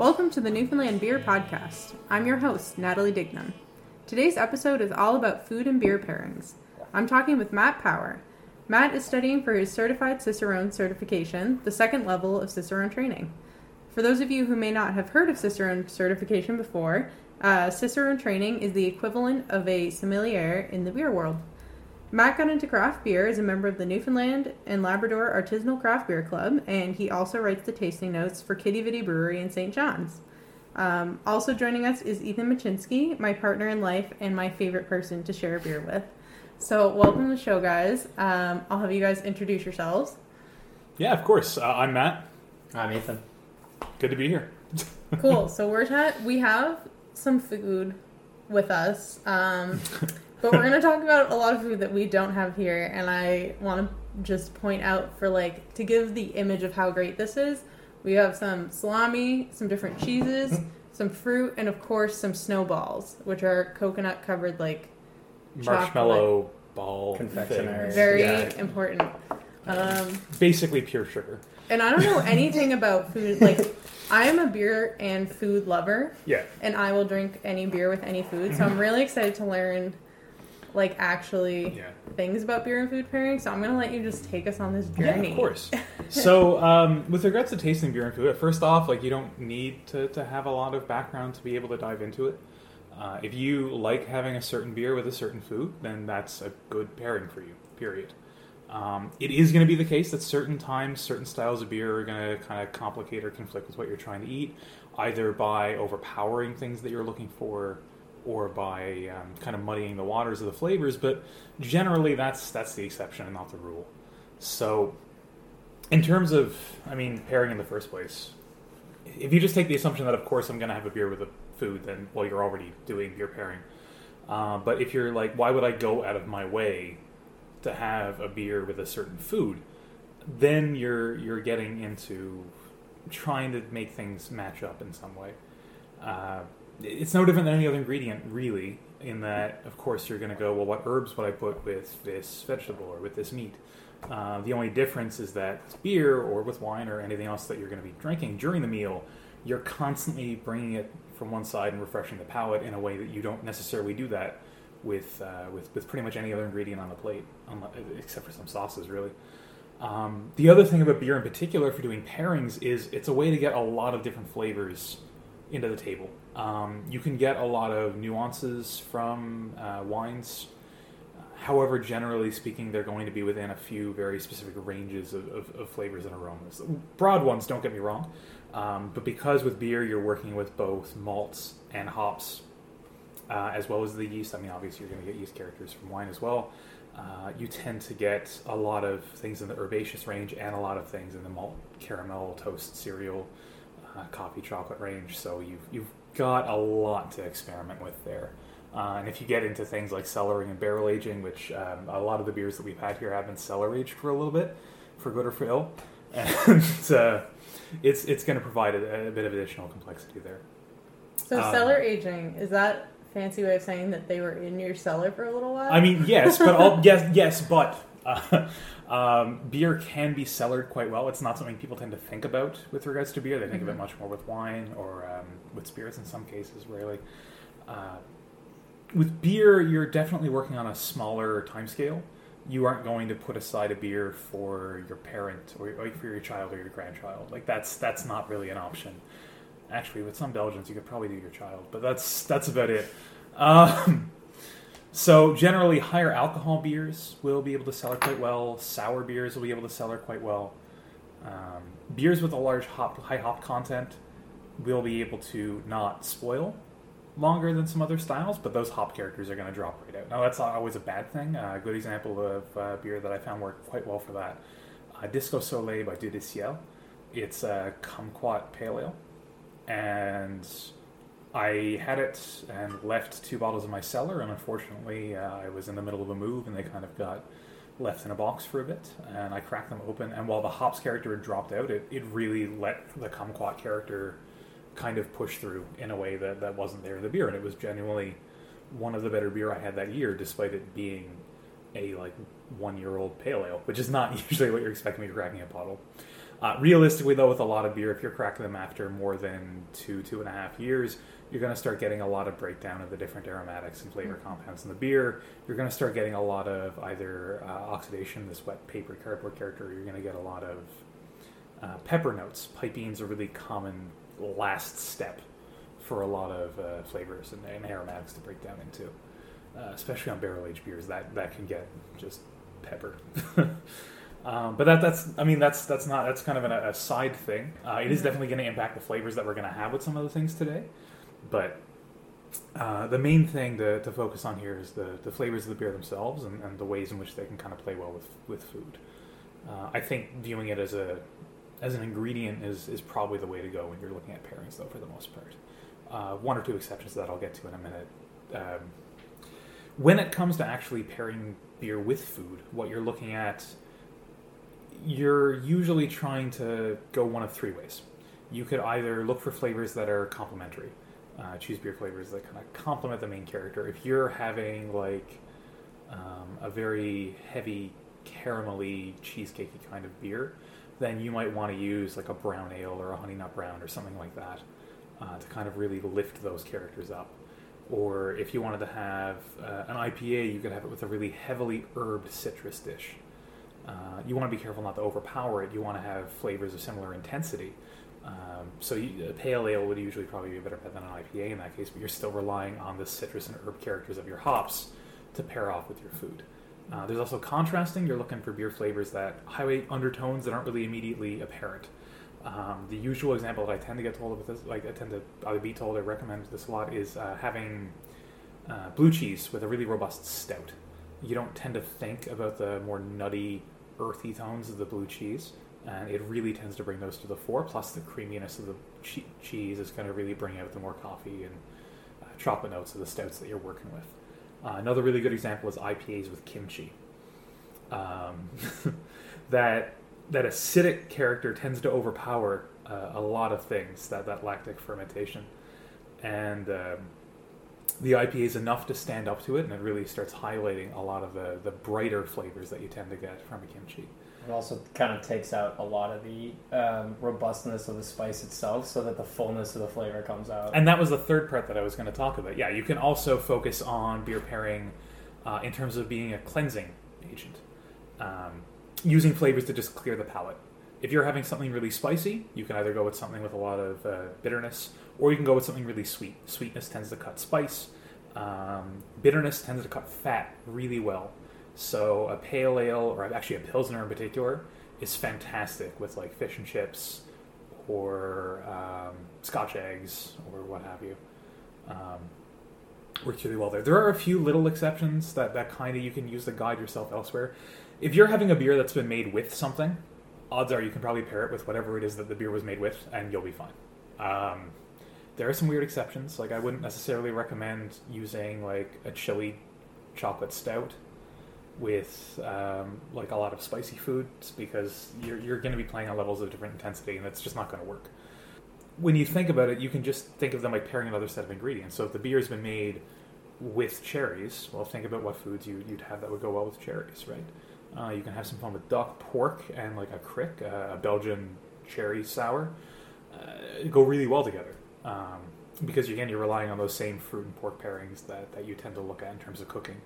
Welcome to the Newfoundland Beer Podcast. I'm your host, Natalie Dignam. Today's episode is all about food and beer pairings. I'm talking with Matt Power. Matt is studying for his Certified Cicerone certification, the second level of Cicerone training. For those of you who may not have heard of Cicerone certification before, uh, Cicerone training is the equivalent of a sommelier in the beer world. Matt got into craft beer as a member of the Newfoundland and Labrador Artisanal Craft Beer Club, and he also writes the tasting notes for Quidi Vidi Brewery in St. John's. Um, also joining us is Ethan Machinsky, my partner in life and my favorite person to share a beer with. So, welcome to the show, guys. Um, I'll have you guys introduce yourselves. Yeah, of course. Uh, I'm Matt. I'm Ethan. Good to be here. Cool. So we're ta- we have some food with us, um, but we're gonna talk about a lot of food that we don't have here, and I want to just point out for like to give the image of how great this is. We have some salami, some different cheeses, some fruit, and of course some snowballs, which are coconut covered like Marshmallow ball Confectionery. things. very Yeah. important. Um, Basically pure sugar. and I don't know anything about food. Like I am a beer and food lover. Yeah. and I will drink any beer with any food. So I'm really excited to learn, like, actually Yeah. things about beer and food pairing. So I'm gonna let you just take us on this journey. Yeah, of course. so, um, with regards to tasting beer and food, first off, like you don't need to, to have a lot of background to be able to dive into it. Uh, if you like having a certain beer with a certain food, then that's a good pairing for you. Period. Um, it is going to be the case that certain times, certain styles of beer are going to kind of complicate or conflict with what you're trying to eat, either by overpowering things that you're looking for, or by um, kind of muddying the waters of the flavors. But generally, that's that's the exception and not the rule. So, in terms of, I mean, pairing in the first place, if you just take the assumption that, of course, I'm going to have a beer with a food, then well, you're already doing beer pairing. Uh, but if you're like, why would I go out of my way to have a beer with a certain food? Then you're you're getting into trying to make things match up in some way. Uh, it's no different than any other ingredient, really. In that, of course, you're going to go, well, what herbs would I put with this vegetable or with this meat? Uh, the only difference is that with beer or with wine or anything else that you're going to be drinking during the meal, you're constantly bringing it from one side and refreshing the palate in a way that you don't necessarily do that with uh, with, with pretty much any other ingredient on the plate, except for some sauces, really. Um, the other thing about beer in particular for doing pairings is it's a way to get a lot of different flavors into the table. Um, you can get a lot of nuances from uh, wines. However, generally speaking, they're going to be within a few very specific ranges of, of, of flavors and aromas. Broad ones, don't get me wrong. Um, but because with beer you're working with both malts and hops, uh, as well as the yeast, I mean, obviously you're going to get yeast characters from wine as well. Uh, you tend to get a lot of things in the herbaceous range and a lot of things in the malt, caramel, toast, cereal, uh, coffee, chocolate range. So you've, you've got a lot to experiment with there. Uh, and if you get into things like cellaring and barrel aging, which um, a lot of the beers that we've had here have been cellar aged for a little bit, for good or for ill, and uh, it's it's going to provide a, a bit of additional complexity there. So Um, cellar aging is that fancy way of saying that they were in your cellar for a little while? I mean, yes, but all, yes, yes, but uh, um, beer can be cellared quite well. It's not something people tend to think about with regards to beer. They think of it much more with wine or um, with spirits in some cases, rarely. Uh, with beer, you're definitely working on a smaller time scale. You aren't going to put aside a beer for your parent or, or for your child or your grandchild. Like that's that's not really an option. Actually, with some Belgians, you could probably do your child, but that's that's about it. Um, so generally, higher alcohol beers will be able to cellar quite well. Sour beers will be able to cellar quite well. Um, beers with a large hop, high hop content will be able to not spoil longer than some other styles, but those hop characters are going to drop right out. Now that's not always a bad thing. Uh, a good example of uh, beer that I found worked quite well for that: uh, Disco Soleil by Dieu de Ciel. It's a kumquat pale ale, and I had it and left two bottles in my cellar, and unfortunately, uh, I was in the middle of a move, and they kind of got left in a box for a bit. And I cracked them open, and while the hops character had dropped out, it, it really let the kumquat character kind of push through in a way that, that wasn't there in the beer, and it was genuinely one of the better beer I had that year, despite it being a like one year old pale ale, which is not usually what you're expecting me to cracking a bottle. Uh, realistically, though, with a lot of beer, if you're cracking them after more than two, two and a half years, you're going to start getting a lot of breakdown of the different aromatics and flavor compounds in the beer. You're going to start getting a lot of either uh, oxidation, this wet paper cardboard character. You're going to get a lot of uh, pepper notes. Piperine is a really common last step for a lot of uh, flavors and, and, aromatics to break down into, uh, especially on barrel aged beers. That that can get just pepper. Um, but that, that's, I mean, that's that's not that's kind of an, a side thing. Uh, it is definitely going to impact the flavors that we're going to have with some of the things today. But uh, the main thing to, to, focus on here is the, the flavors of the beer themselves and, and, the ways in which they can kind of play well with with food. Uh, I think viewing it as a as an ingredient is, is probably the way to go when you're looking at pairings, though, for the most part. Uh, one or two exceptions that I'll get to in a minute. Um, when it comes to actually pairing beer with food, what you're looking at you're usually trying to go one of three ways. You could either look for flavors that are complementary, uh, choose beer flavors that kind of complement the main character. If you're having like um, a very heavy caramelly cheesecakey kind of beer, then you might want to use like a brown ale or a honey nut brown or something like that uh, to kind of really lift those characters up. Or if you wanted to have uh, an IPA, you could have it with a really heavily herbed citrus dish. Uh, you want to be careful not to overpower it. You want to have flavors of similar intensity. Um, so you, a pale ale would usually probably be a better bet than an IPA in that case, but you're still relying on the citrus and herb characters of your hops to pair off with your food. Uh, there's also contrasting. You're looking for beer flavors that highlight undertones that aren't really immediately apparent. Um, the usual example that I tend to get told with this, like I tend to either be told or recommend this a lot, is uh, having uh, blue cheese with a really robust stout. You don't tend to think about the more nutty, earthy tones of the blue cheese, and it really tends to bring those to the fore. Plus, the creaminess of the che- cheese is going to really bring out the more coffee and uh, chocolate notes of the stouts that you're working with. Uh, another really good example is IPAs with kimchi. Um, that that acidic character tends to overpower uh, a lot of things. That that lactic fermentation, and um, the IPA is enough to stand up to it, and it really starts highlighting a lot of the, the brighter flavors that you tend to get from a kimchi. It also kind of takes out a lot of the um, robustness of the spice itself, so that the fullness of the flavor comes out. And that was the third part that I was going to talk about. Yeah, you can also focus on beer pairing uh, in terms of being a cleansing agent, um, using flavors to just clear the palate. If you're having something really spicy, you can either go with something with a lot of uh, bitterness or you can go with something really sweet. Sweetness tends to cut spice. Um, bitterness tends to cut fat really well. So a pale ale, or actually a pilsner in particular, is fantastic with like fish and chips, or um, Scotch eggs, or what have you. Um, works really well there. There are a few little exceptions that that kind of you can use to guide yourself elsewhere. If you're having a beer that's been made with something, odds are you can probably pair it with whatever it is that the beer was made with, and you'll be fine. Um, there are some weird exceptions. Like I wouldn't necessarily recommend using like a chili chocolate stout with um, like a lot of spicy foods because you're you're going to be playing on levels of different intensity, and that's just not going to work. When you think about it, you can just think of them like pairing another set of ingredients. So if the beer has been made with cherries, well, think about what foods you, would have that would go well with cherries, right? Uh, you can have some fun with duck, pork, and like a kriek, uh, a Belgian cherry sour. Uh, go really well together um, because again you're relying on those same fruit and pork pairings that, that you tend to look at in terms of cooking.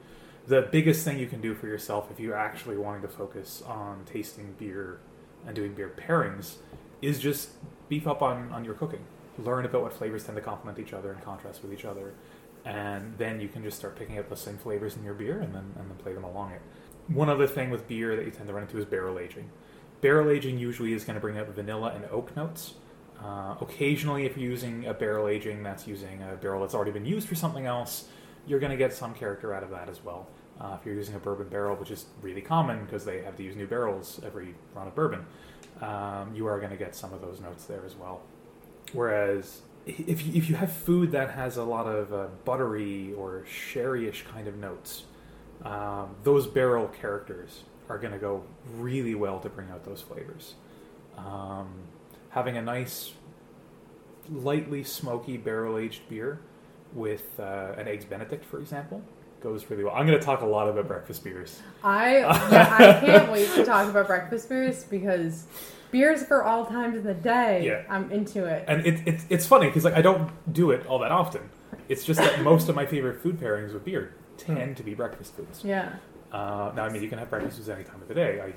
The biggest thing you can do for yourself if you're actually wanting to focus on tasting beer and doing beer pairings is just beef up on, on your cooking. Learn about what flavors tend to complement each other and contrast with each other, and then you can just start picking up the same flavors in your beer and then and then play them along it. One other thing with beer that you tend to run into is barrel aging. Barrel aging usually is going to bring out vanilla and oak notes, uh, occasionally, if you're using a barrel aging that's using a barrel that's already been used for something else, you're going to get some character out of that as well. Uh, if you're using a bourbon barrel, which is really common because they have to use new barrels every run of bourbon, um, you are going to get some of those notes there as well. Whereas if you, if you have food that has a lot of uh, buttery or sherryish kind of notes, um, those barrel characters are going to go really well to bring out those flavors. Um, having a nice, lightly smoky barrel aged beer with uh, an eggs Benedict, for example, goes really well. I'm going to talk a lot about breakfast beers. I yeah, I can't wait to talk about breakfast beers because beers for all times of the day. Yeah. I'm into it. And it, it, it's funny because like I don't do it all that often. It's just that most of my favorite food pairings with beer tend to be breakfast foods. Yeah. Uh, now, I mean, you can have breakfast foods any time of the day. I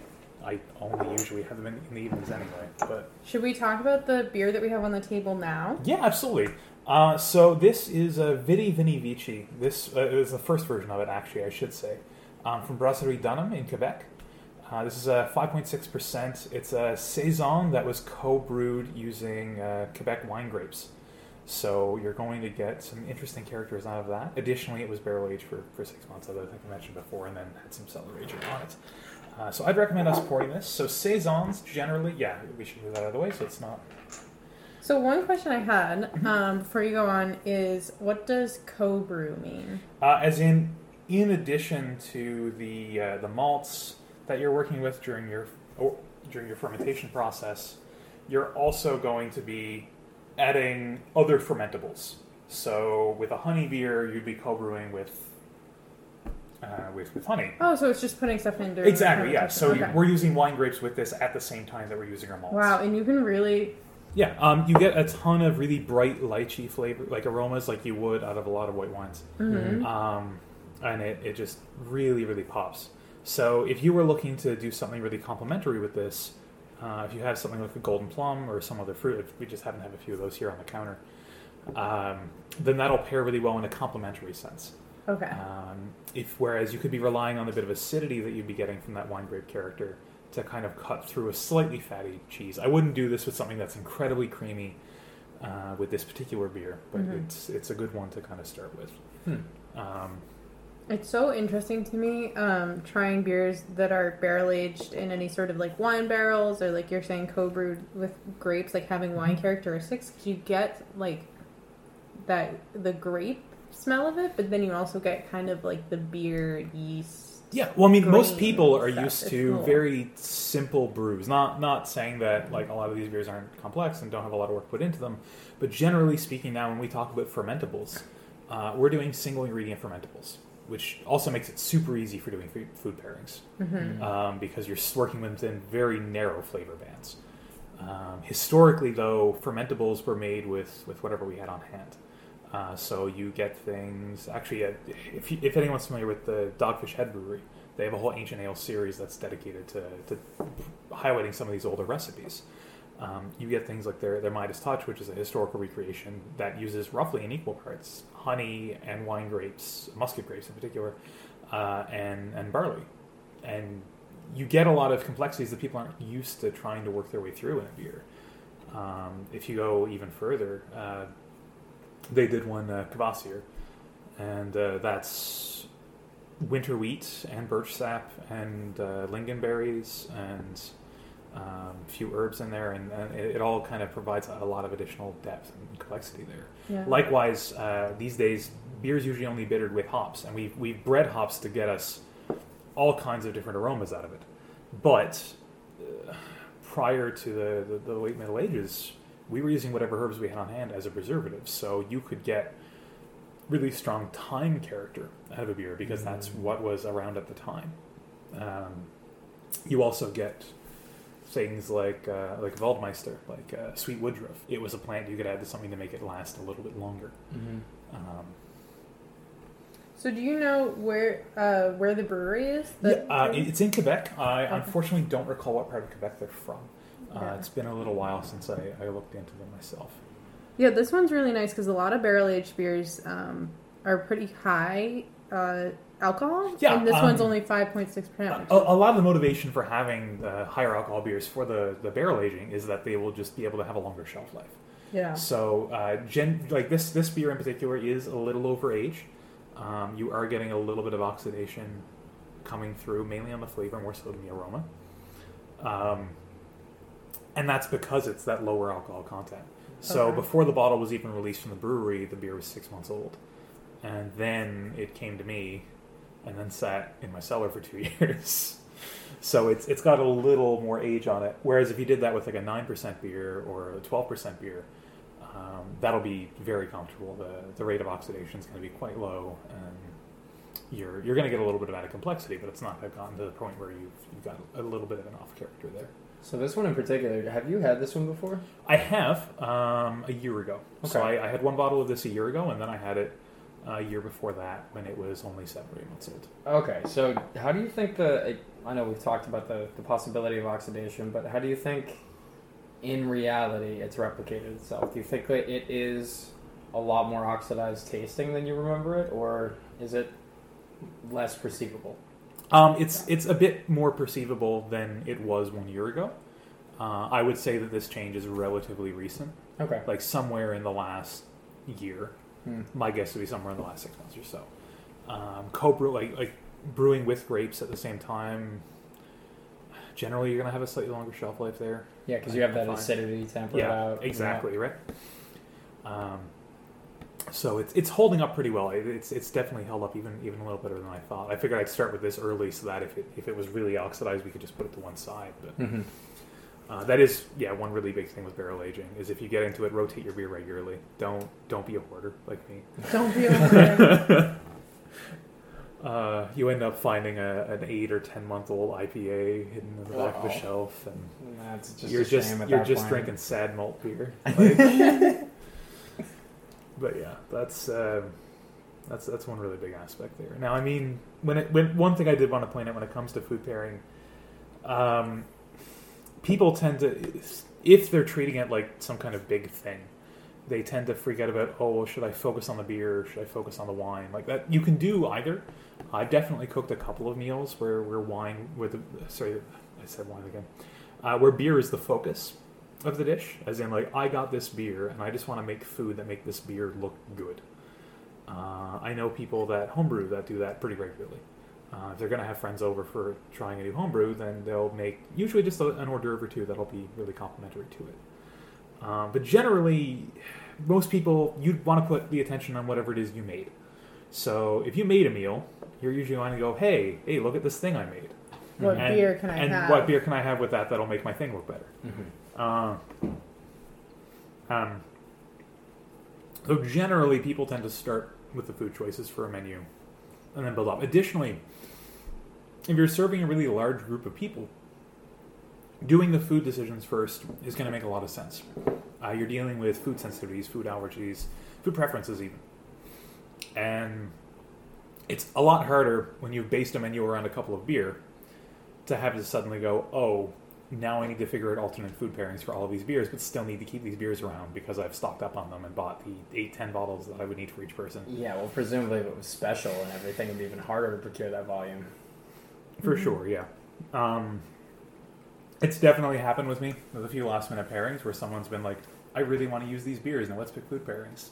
I only usually have them in, in the evenings anyway. But Should we talk about the beer that we have on the table now? yeah, absolutely. Uh, so this is a Vidi Vini Vici. This uh, is the first version of it, actually, I should say, um, from Brasserie Dunham in Quebec. Uh, this is a 5.6%. It's a saison that was co-brewed using uh, Quebec wine grapes. So you're going to get some interesting characters out of that. Additionally, it was barrel aged for, for six months, as I think I mentioned before, and then had some cellar aging on it. Uh, so I'd recommend us pouring this. So saisons generally, yeah, we should move that out of the way so it's not. So one question I had Mm-hmm. um, before you go on is what does co-brew mean? Uh, as in, in addition to the uh, the malts that you're working with during your or, during your fermentation process, you're also going to be adding other fermentables. So with a honey beer, you'd be co-brewing with uh, with with honey. Oh, so it's just putting stuff in during Exactly, yeah. So Okay. we're using wine grapes with this at the same time that we're using our malts. Wow, and you can really Yeah, um, you get a ton of really bright lychee flavor, like aromas, like you would out of a lot of white wines, mhm. um, and it, it just really, really pops. So if you were looking to do something really complementary with this, uh, if you have something like a golden plum or some other fruit, we just happen to have a few of those here on the counter, um, then that'll pair really well in a complementary sense. okay. Um, if whereas you could be relying on the bit of acidity that you'd be getting from that wine grape character to kind of cut through a slightly fatty cheese. I wouldn't do this with something that's incredibly creamy uh, with this particular beer, but Mhm. it's it's a good one to kind of start with. Um, It's so interesting to me um, trying beers that are barrel aged in any sort of like wine barrels or like you're saying co-brewed with grapes, like having wine Mhm. characteristics. 'cause you get like that the grape smell of it, but then you also get kind of like the beer yeast. Yeah, well, I mean, most people are stuff. used It's to cool. very simple brews. Not not saying that like a lot of these beers aren't complex and don't have a lot of work put into them, but generally speaking, now when we talk about fermentables, uh, we're doing single ingredient fermentables, which also makes it super easy for doing food pairings. hmm um, because you're working within very narrow flavor bands. Um, historically, though, fermentables were made with, with whatever we had on hand. Uh, so you get things. Actually, uh, if, you, if anyone's familiar with the Dogfish Head Brewery, they have a whole ancient ale series that's dedicated to, to highlighting some of these older recipes. Um, you get things like their, their Midas Touch, which is a historical recreation that uses roughly in equal parts honey and wine grapes, muscat grapes in particular, uh, and, and barley. And you get a lot of complexities that people aren't used to trying to work their way through in a beer. Um, if you go even further, uh, they did one uh, and uh, that's winter wheat and birch sap and uh, lingonberries and um, a few herbs in there, and, and it, it all kind of provides a lot of additional depth and complexity there. Yeah. Likewise, uh, these days, beer's usually only bittered with hops, and we've, we've bred hops to get us all kinds of different aromas out of it. But uh, prior to the, the, the late Middle Ages, we were using whatever herbs we had on hand as a preservative, so you could get really strong thyme character out of a beer because that's Mm. what was around at the time. Um, you also get things like uh, like Waldmeister, like uh, sweet woodruff. It was a plant you could add to something to make it last a little bit longer. Mm-hmm. Um, So do you know where uh, where the brewery is? yeah, uh, it's in Quebec. I Okay. unfortunately don't recall what part of Quebec they're from. Uh, Yeah. It's been a little while since I, I looked into them myself. Yeah, this one's really nice because a lot of barrel aged beers um, are pretty high uh, alcohol. Yeah, and this one's um, only five point six A, percent. a lot of the motivation for having the higher alcohol beers for the, the barrel aging is that they will just be able to have a longer shelf life. Yeah. So, uh, gen, like this this beer in particular is a little over age. Um, you are getting a little bit of oxidation coming through, mainly on the flavor, more so than the aroma. Um, and that's because it's that lower alcohol content. So Okay. before the bottle was even released from the brewery, the beer was six months old, and then it came to me, and then sat in my cellar for two years. So it's it's got a little more age on it. Whereas if you did that with like a nine percent beer or a twelve percent beer, um, that'll be very comfortable. The the rate of oxidation is going to be quite low, and you're you're going to get a little bit of added complexity, but it's not gotten to the point where you've, you've got a little bit of an off character there. So this one in particular, have you had this one before? I have um, a year ago. So Okay. I, I had one bottle of this a year ago, and then I had it a year before that when it was only seven or eight months old. Okay, so how do you think the? I know we've talked about the, the possibility of oxidation, but how do you think, in reality, it's replicated itself? Do you think that it is a lot more oxidized tasting than you remember it, or is it less perceivable? Um, it's it's a bit more perceivable than it was one year ago. Uh, I would say that this change is relatively recent, Okay. like somewhere in the last year. Hmm. My guess would be somewhere in the last six months or so. Um, co-brew like like brewing with grapes at the same time. Generally, you're gonna have a slightly longer shelf life there. Yeah, because you have that acidity tempered yeah, out. exactly right. Um, so it's it's holding up pretty well. It's it's definitely held up even even a little better than I thought. I figured I'd start with this early so that if it if it was really oxidized, we could just put it to one side. But hmm uh, that is yeah one really big thing with barrel aging is if you get into it, rotate your beer regularly. Don't don't be a hoarder like me. Don't be over Uh, you end up finding a, an eight or ten month old IPA hidden in the back of the shelf, and That's just you're a just shame at you're just point. drinking sad malt beer. Like- but yeah, that's uh, that's that's one really big aspect there. Now, I mean, when it when one thing I did want to point out when it comes to food pairing, um, people tend to if they're treating it like some kind of big thing, they tend to freak out about oh, well, should I focus on the beer? Should I focus on the wine? Like that, you can do either. I've definitely cooked a couple of meals where where wine with sorry, I said wine again, uh, where beer is the focus of the dish, as in like I got this beer and I just want to make food that make this beer look good. Uh, I know people that homebrew that do that pretty regularly. Uh, if they're going to have friends over for trying a new homebrew, then they'll make usually just a, an hors d'oeuvre or two that'll be really complimentary to it. Uh, but generally, most people you'd want to put the attention on whatever it is you made. So if you made a meal, you're usually going to go, "Hey, hey, look at this thing I made." What And- beer can I and have? what beer can I have with that that'll make my thing look better? Mhm. Uh, um, so generally, people tend to start with the food choices for a menu, and then build up. Additionally, if you're serving a really large group of people, doing the food decisions first is going to make a lot of sense. Uh, you're dealing with food sensitivities, food allergies, food preferences, even, and it's a lot harder when you've based a menu around a couple of beer to have to suddenly go, oh, now I need to figure out alternate food pairings for all of these beers, but still need to keep these beers around because I've stocked up on them and bought the eight, ten bottles that I would need for each person. Yeah, well, presumably if it was special and everything, it'd be even harder to procure that volume. For Mhm. sure, yeah. Um, it's definitely happened with me with a few last minute pairings where someone's been like, I really want to use these beers, now let's pick food pairings.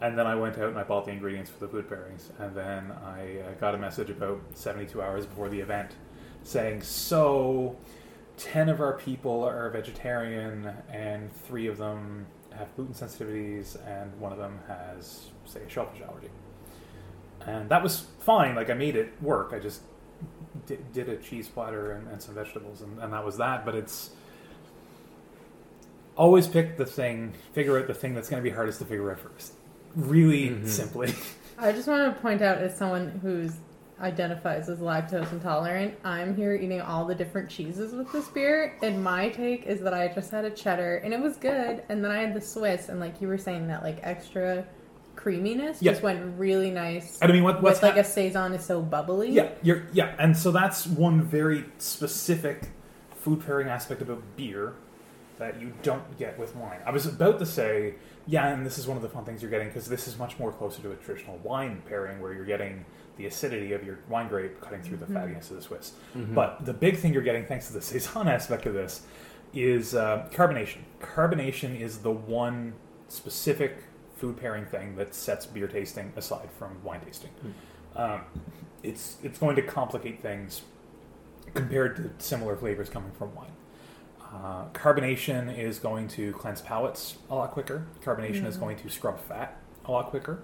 And then I went out and I bought the ingredients for the food pairings, and then I uh, got a message about 72 hours before the event saying, So, 10 of our people are vegetarian, and three of them have gluten sensitivities, and one of them has, say, a shellfish allergy. And that was fine, like I made it work. I just did, did a cheese platter and, and some vegetables, and, and that was that. But it's always pick the thing, figure out the thing that's going to be hardest to figure out first. Really Mhm. simply. I just want to point out, as someone who's identifies as lactose intolerant, I'm here eating all the different cheeses with this beer, and my take is that I just had a cheddar and it was good, and then I had the Swiss, and like you were saying, that like extra creaminess Yeah. just went really nice. And I mean, what, what's with like a saison is so bubbly. Yeah, you're yeah, and so that's one very specific food pairing aspect of a beer that you don't get with wine. I was about to say, yeah, and this is one of the fun things you're getting because this is much more closer to a traditional wine pairing where you're getting the acidity of your wine grape cutting through the Mhm. fattiness of the Swiss. Mhm. But the big thing you're getting, thanks to the saison aspect of this, is uh, carbonation. Carbonation is the one specific food pairing thing that sets beer tasting aside from wine tasting. Um, it's it's going to complicate things compared to similar flavors coming from wine. Uh, carbonation is going to cleanse palates a lot quicker. Carbonation is Mhm. going to scrub fat a lot quicker.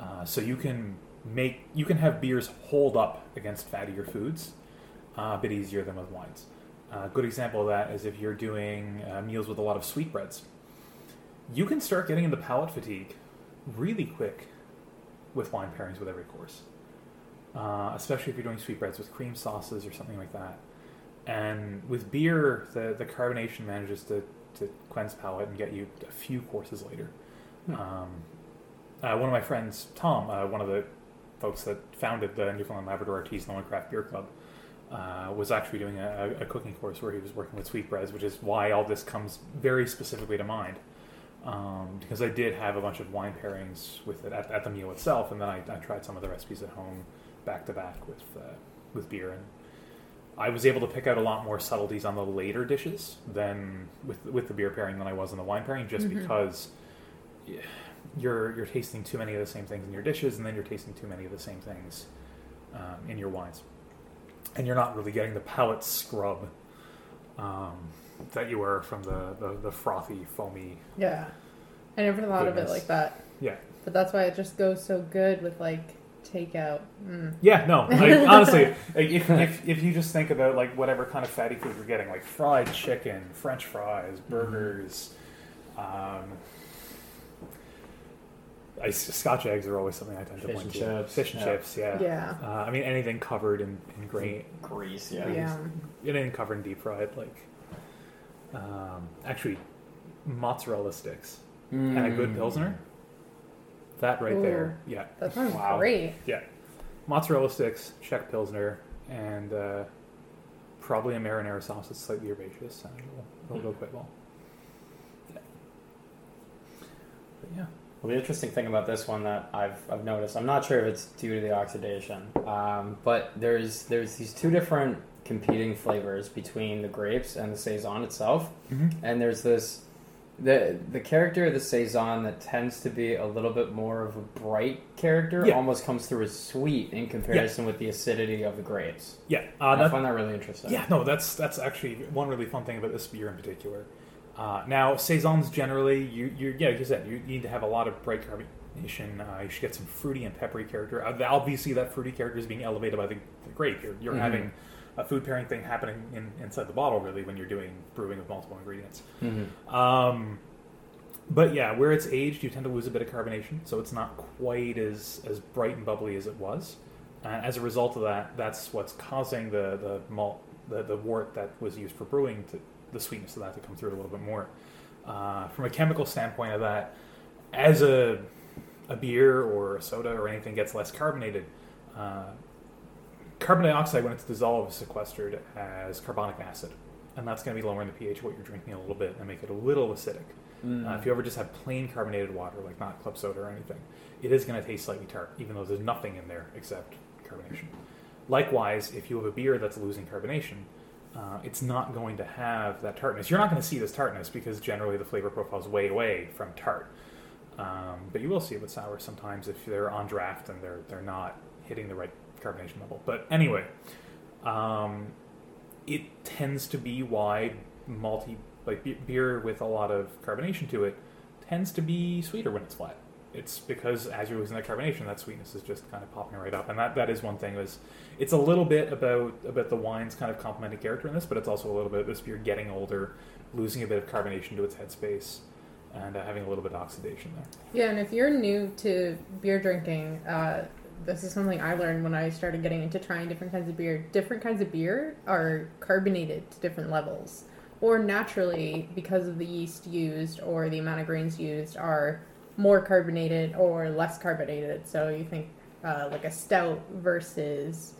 Uh, so you can make you can have beers hold up against fattier foods uh, a bit easier than with wines. A good example of that is if you're doing uh, meals with a lot of sweetbreads. You can start getting into palate fatigue really quick with wine pairings with every course. uh, especially if you're doing sweetbreads with cream sauces or something like that. And with beer, the, the carbonation manages to, to cleanse palate and get you a few courses later. Hmm. Um, uh, one of my friends, Tom, uh, one of the folks that founded the Newfoundland Labrador Artisanal and Craft Beer Club, uh, was actually doing a, a cooking course where he was working with sweetbreads, which is why all this comes very specifically to mind. Um, because I did have a bunch of wine pairings with it at, at the meal itself, and then I, I tried some of the recipes at home back to back with uh, with beer, and I was able to pick out a lot more subtleties on the later dishes than with with the beer pairing than I was in the wine pairing, just Mhm. because yeah, you're you're tasting too many of the same things in your dishes, and then you're tasting too many of the same things um, in your wines, and you're not really getting the palate scrub um, that you were from the, the, the frothy, foamy. Yeah. I never thought of it like that. Yeah. But that's why it just goes so good with like takeout. Mm. Yeah, no. Like, honestly, like, if, if, if you just think about like whatever kind of fatty food you're getting, like fried chicken, French fries, burgers, um, I, Scotch eggs are always something I tend to Fish point and to. chips, Fish and yeah. chips, yeah. Yeah. Uh, I mean, anything covered in, in grain, Grease, Yeah. yeah. anything covered in deep fried, like um, actually mozzarella sticks and a good Mm. pilsner. That right there, yeah. That sounds Wow. great. Yeah. Mozzarella sticks, Czech Pilsner, and uh, probably a marinara sauce that's slightly herbaceous, and it'll, it'll go quite well. Yeah. But yeah. Well, the interesting thing about this one that I've, I've noticed, I'm not sure if it's due to the oxidation, um, but there's there's these two different competing flavors between the grapes and the saison itself, and there's this the the character of the saison that tends to be a little bit more of a bright character, Yeah. almost comes through as sweet in comparison with the acidity of the grapes. Yeah. Uh, I that, find that really interesting. yeah. No, that's that's actually one really fun thing about this beer in particular. Uh, now, saisons generally, you you yeah, like you said, you need to have a lot of bright carbonation. Uh, you should get some fruity and peppery character. Uh, obviously, that fruity character is being elevated by the, the grape. You're, you're Mhm. having a food pairing thing happening in, inside the bottle, really, when you're doing brewing with multiple ingredients. Mhm. Um, but yeah, where it's aged, you tend to lose a bit of carbonation, so it's not quite as as bright and bubbly as it was. Uh, as a result of that, that's what's causing the the malt, the, the wort that was used for brewing, to, the sweetness of that to come through a little bit more. Uh, from a chemical standpoint of that, as a a beer or a soda or anything gets less carbonated, uh, carbon dioxide when it's dissolved is sequestered as carbonic acid, and that's going to be lowering the pH of what you're drinking a little bit and make it a little acidic. Mm. Uh, if you ever just have plain carbonated water, like not club soda or anything, it is going to taste slightly tart, even though there's nothing in there except carbonation. Likewise, if you have a beer that's losing carbonation, uh, it's not going to have that tartness. You're not going to see this tartness because generally the flavor profile is way away from tart. Um, but you will see it with sour sometimes if they're on draft and they're they're not hitting the right carbonation level. But anyway, um, it tends to be why malty like beer with a lot of carbonation to it tends to be sweeter when it's flat. It's because as you're losing that carbonation, that sweetness is just kind of popping right up, and that, that is one thing. Was it's a little bit about about the wine's kind of complementing character in this, but it's also a little bit this beer getting older, losing a bit of carbonation to its headspace, and uh, having a little bit of oxidation there. Yeah, and if you're new to beer drinking, uh, this is something I learned when I started getting into trying different kinds of beer. Different kinds of beer are carbonated to different levels, or naturally, because of the yeast used or the amount of grains used, are more carbonated or less carbonated. So you think uh, like a stout versus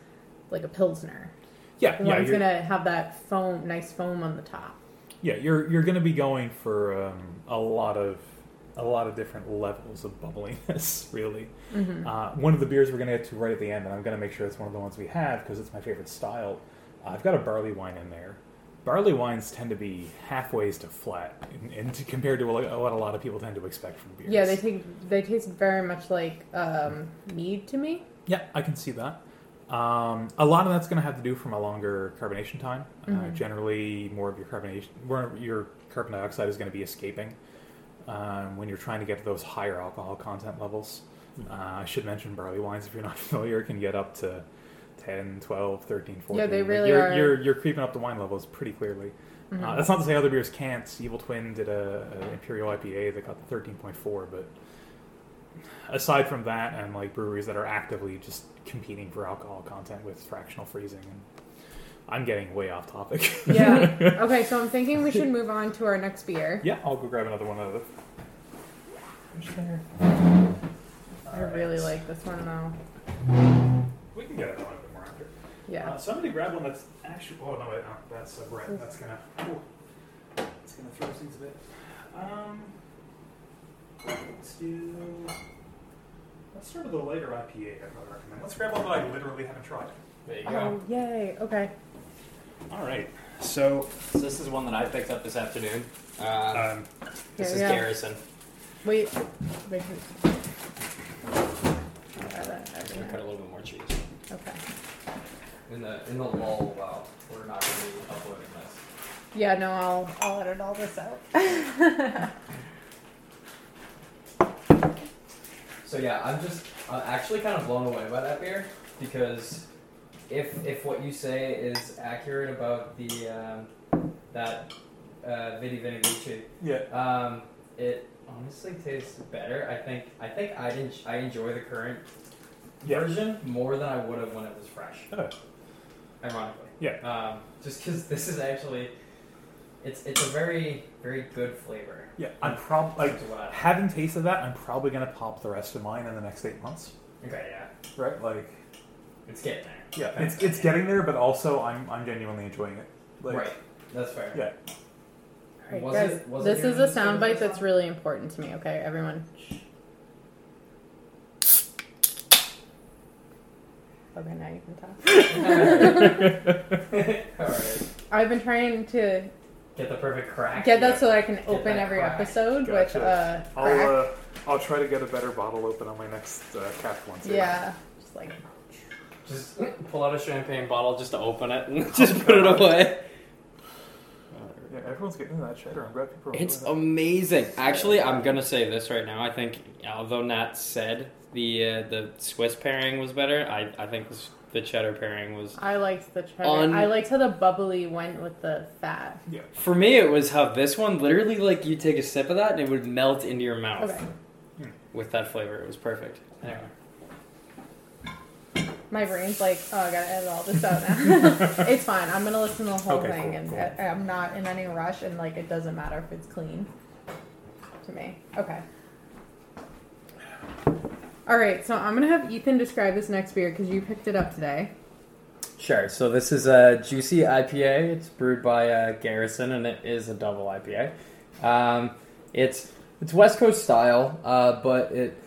like a pilsner. Yeah, yeah, One's gonna have that foam, nice foam on the top. yeah. You're you're to be going for um, a lot of a lot of different levels of bubbliness, really. hmm Uh, one of the beers we're to get to right at the end, and I'm to make sure it's one of the ones we have because it's my favorite style. Uh, I've got a barley wine in there. Barley wines tend to be halfways to flat, in, in, compared to what what a lot of people tend to expect from beers. Yeah, they take they taste very much like um, mead to me. Yeah, I can see that. Um, a lot of that's going to have to do from a longer carbonation time. Uh, Mhm. generally, more of your carbonation, more of your carbon dioxide is going to be escaping um, when you're trying to get to those higher alcohol content levels. Uh, I should mention barley wines, if you're not familiar, can get up to 10, 12, 13, 14. Yeah, they Like, really you're, are. You're, you're creeping up the wine levels pretty clearly. Mhm. Uh, that's not to say other beers can't. Evil Twin did a, a Imperial IPA that got the 13.4, but aside from that, and like breweries that are actively just competing for alcohol content with fractional freezing, and I'm getting way off topic. Yeah. Okay, so I'm thinking we should move on to our next beer. yeah, I'll go grab another one out of there. I really like this one though. We can get it a little bit more after. Yeah. Uh, somebody grab one that's actually. Oh no, wait, no, that's a bread. That's gonna. Ooh, it's gonna throw things a bit. Um, let's do. Let's start with a lighter IPA. I'd rather recommend. Let's grab one that I literally haven't tried. There you go. Oh, yay. Okay. All right. So So this is one that I picked up this afternoon. Uh, um, this Here is we go. Garrison. Wait. Wait. I'm gonna cut a little bit more cheese. Okay. In the in the lull while we're not gonna be uploading this. Yeah, no, I'll I'll edit all this out. So yeah, I'm just uh, actually kind of blown away by that beer because if if what you say is accurate about the um, that uh, Vidi Vini Vici, yeah. um, it honestly tastes better. I think I think I en- I enjoy the current Yeah. version more than I would have when it was fresh. Oh. Ironically, Yeah. Um, just because this is actually it's it's a very very good flavor. Yeah. I'm probably like to what I- having tasted that. I'm probably gonna pop the rest of mine in the next eight months. okay, yeah, Right. Like. it's getting there. Yeah. It's it's getting there, but also I'm I'm genuinely enjoying it. Like, right, that's fair. Yeah. Alright, Was guys, it- was this it is your a soundbite favorite that's really important to me. Okay, everyone. Okay, now you can talk. All right. I've been trying to Get the perfect crack. get that so that I can open every crack. episode with Gotcha. uh, I'll uh, I'll try to get a better bottle open on my next uh, capped one. too. yeah, just like Just pull out a champagne bottle just to open it and just put it away. Yeah, everyone's getting into that cheddar. I'm glad people are It's amazing. Actually, I'm gonna say this right now. I think although Nat said the uh, the Swiss pairing was better, I I think this, the cheddar pairing was. I liked the cheddar. Un- I liked how the bubbly went with the fat. Yeah. For me, it was how this one literally like you take a sip of that and it would melt into your mouth Okay. with that flavor. It was perfect. Anyway. My brain's like, oh, I gotta edit all this out now. it's fine. I'm gonna listen to the whole Okay, thing, cool, and cool. I- I'm not in any rush, and like it doesn't matter if it's clean to me. Okay. All right, so I'm gonna have Ethan describe this next beer because you picked it up today. Sure. So this is a juicy IPA. It's brewed by uh, Garrison, and it is a double IPA. Um, it's it's West Coast style, uh, but it,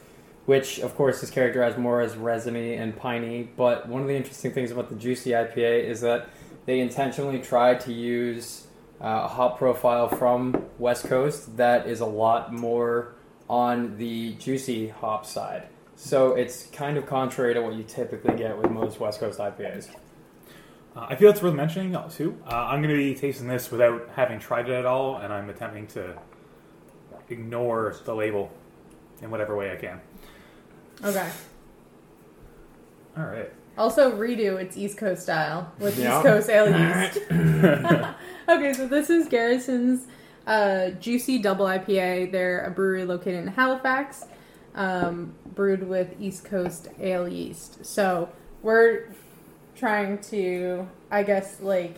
which of course is characterized more as resiny and piney. But one of the interesting things about the juicy IPA is that they intentionally tried to use uh, a hop profile from West Coast that is a lot more on the juicy hop side. So it's kind of contrary to what you typically get with most West Coast IPAs. Uh, I feel it's worth mentioning uh, too. Uh, I'm going to be tasting this without having tried it at all, and I'm attempting to ignore the label in whatever way I can. Okay. All right. Also, redo it's East Coast style with Yeah. East Coast ale yeast. okay, so this is Garrison's uh, Juicy Double IPA. They're a brewery located in Halifax, um, brewed with East Coast ale yeast. So we're trying to, I guess, like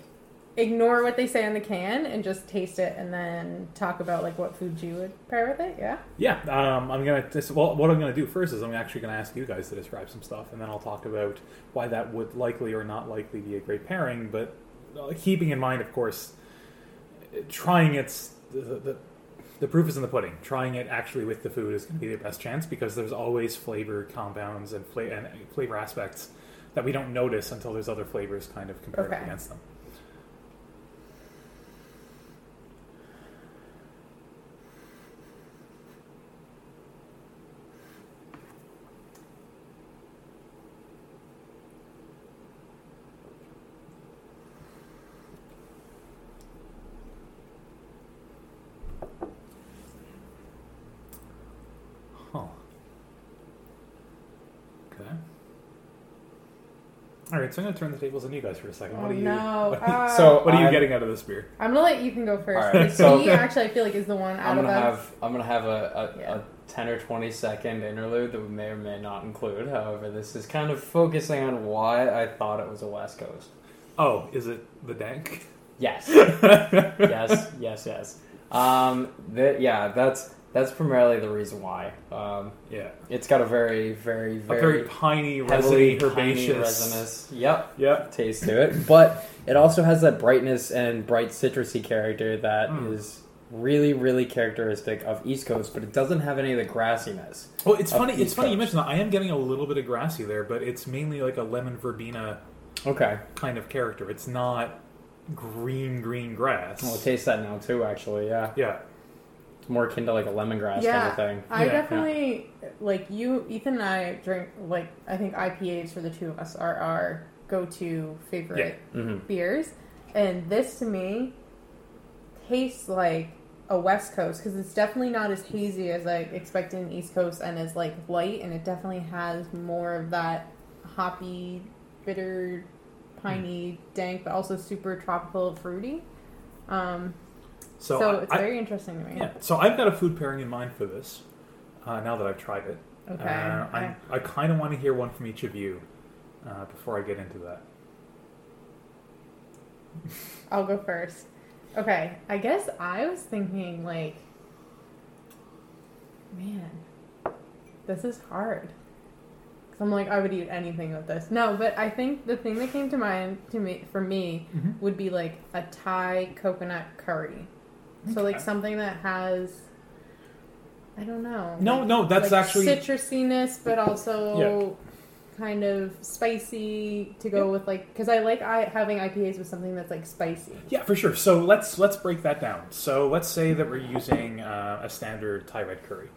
ignore what they say on the can and just taste it, and then talk about like what foods you would pair with it. Yeah. Yeah, um, I'm gonna. Well, what I'm gonna do first is I'm actually gonna ask you guys to describe some stuff, and then I'll talk about why that would likely or not likely be a great pairing. But uh, keeping in mind, of course, trying it's the, the the proof is in the pudding. Trying it actually with the food is going to be the best chance because there's always flavor compounds and, fla- and flavor aspects that we don't notice until there's other flavors kind of compared Okay. against them. Huh. Okay. All right, so I'm going to turn the tables on you guys for a second. Oh, what are you? no. What, Ah. So what are you I'm- getting out of this beer? I'm gonna let Ethan go first. All right, because so- he actually, I feel like, is the one out I'm of gonna us. have I'm gonna have a, a, Yeah. a 10 or 20 second interlude that we may or may not include. However, this is kind of focusing on why I thought it was a West Coast. Oh, is it the dank? Yes. yes, yes, yes. Um, that, yeah, that's that's primarily the reason why. Um, Yeah. it's got a very, very, A very, very piney, heavily resiny, herbaceous. resinous. Yep. Yep. taste to it, but it also has that brightness and bright citrusy character that is Mm. really, really characteristic of East Coast, but it doesn't have any of the grassiness. Well, it's funny. It's East funny you Coast. mentioned that. I am getting a little bit of grassy there, but it's mainly like a lemon verbena Okay, kind of character. It's not green, green grass. well, taste that now too. Actually, yeah, yeah. It's more akin to like a lemongrass Yeah. kind of thing. I Yeah. definitely like you, Ethan, and I drink like I think IPAs for the two of us are our go-to favorite hmm beers, and this to me tastes like a West Coast because it's definitely not as hazy as I expected in East Coast and as like light, and it definitely has more of that hoppy, bitter, piney, dank, but also super tropical, fruity. Um, So, so it's I- very interesting to me. yeah. So I've got a food pairing in mind for this. Uh, now that I've tried it, Okay. uh, I- I'm, kind of want to hear one from each of you uh, before I get into that. I'll go first. Okay, I guess I was thinking like, man, this is hard. Cause I'm like, I would eat anything with this. No, but I think the thing that came to mind to me for me Mhm. would be like a Thai coconut curry. So like something that has, I don't know. No, like- no, that's like actually citrusiness, but also kind of spicy to go with like because I like I, having IPAs with something that's like spicy. Yeah, for sure. So let's let's break that down. So let's say that we're using uh, a standard Thai red curry.